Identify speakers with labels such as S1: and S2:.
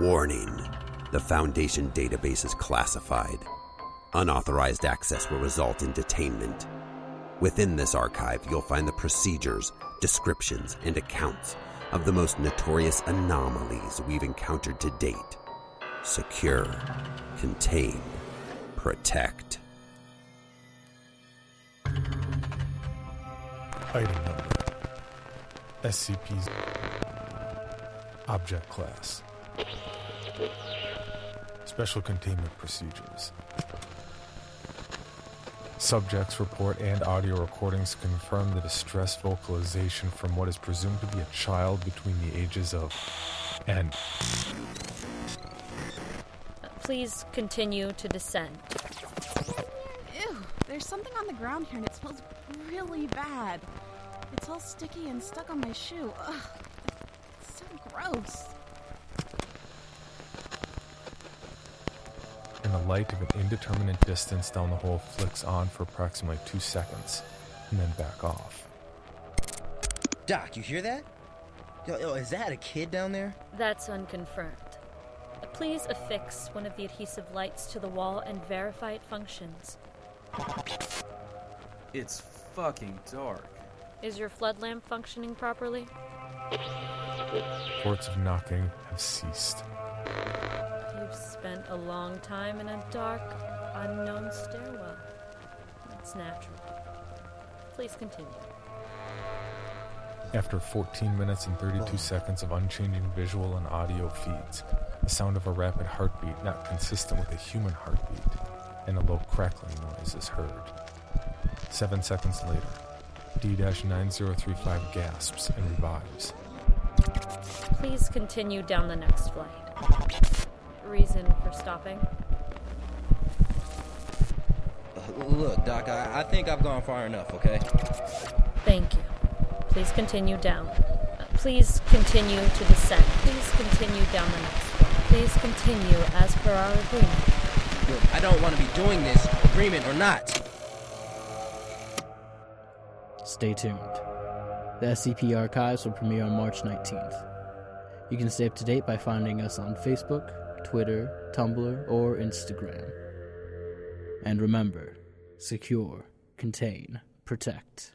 S1: Warning the Foundation database is classified. Unauthorized access will result in detainment. Within this archive, you'll find the procedures, descriptions, and accounts of the most notorious anomalies we've encountered to date. Secure, contain, protect.
S2: Item number SCP's Object Class Special Containment Procedures Subjects report and audio recordings confirm the distressed vocalization from what is presumed to be a child between the ages of and
S3: Please continue to descend.
S4: Ew, there's something on the ground here and it smells really bad. It's all sticky and stuck on my shoe. Ugh, it's so gross.
S2: and the light of an indeterminate distance down the hole flicks on for approximately two seconds and then back off.
S5: Doc, you hear that? Yo, yo, is that a kid down there?
S3: That's unconfirmed. Please affix one of the adhesive lights to the wall and verify it functions.
S6: It's fucking dark.
S3: Is your flood lamp functioning properly?
S2: Reports of knocking have ceased.
S3: You've spent a long time in a dark, unknown stairwell. It's natural. Please continue.
S2: After 14 minutes and 32 seconds of unchanging visual and audio feeds, the sound of a rapid heartbeat not consistent with a human heartbeat, and a low crackling noise is heard. Seven seconds later, D-9035 gasps and revives.
S3: Please continue down the next flight. Reason for stopping?
S5: Uh, look, Doc, I, I think I've gone far enough, okay?
S3: Thank you. Please continue down. Uh, Please continue to descend. Please continue down the next flight. Please continue as per our agreement.
S5: Look, I don't want to be doing this, agreement or not.
S7: Stay tuned. The SCP archives will premiere on March 19th. You can stay up to date by finding us on Facebook, Twitter, Tumblr, or Instagram. And remember secure, contain, protect.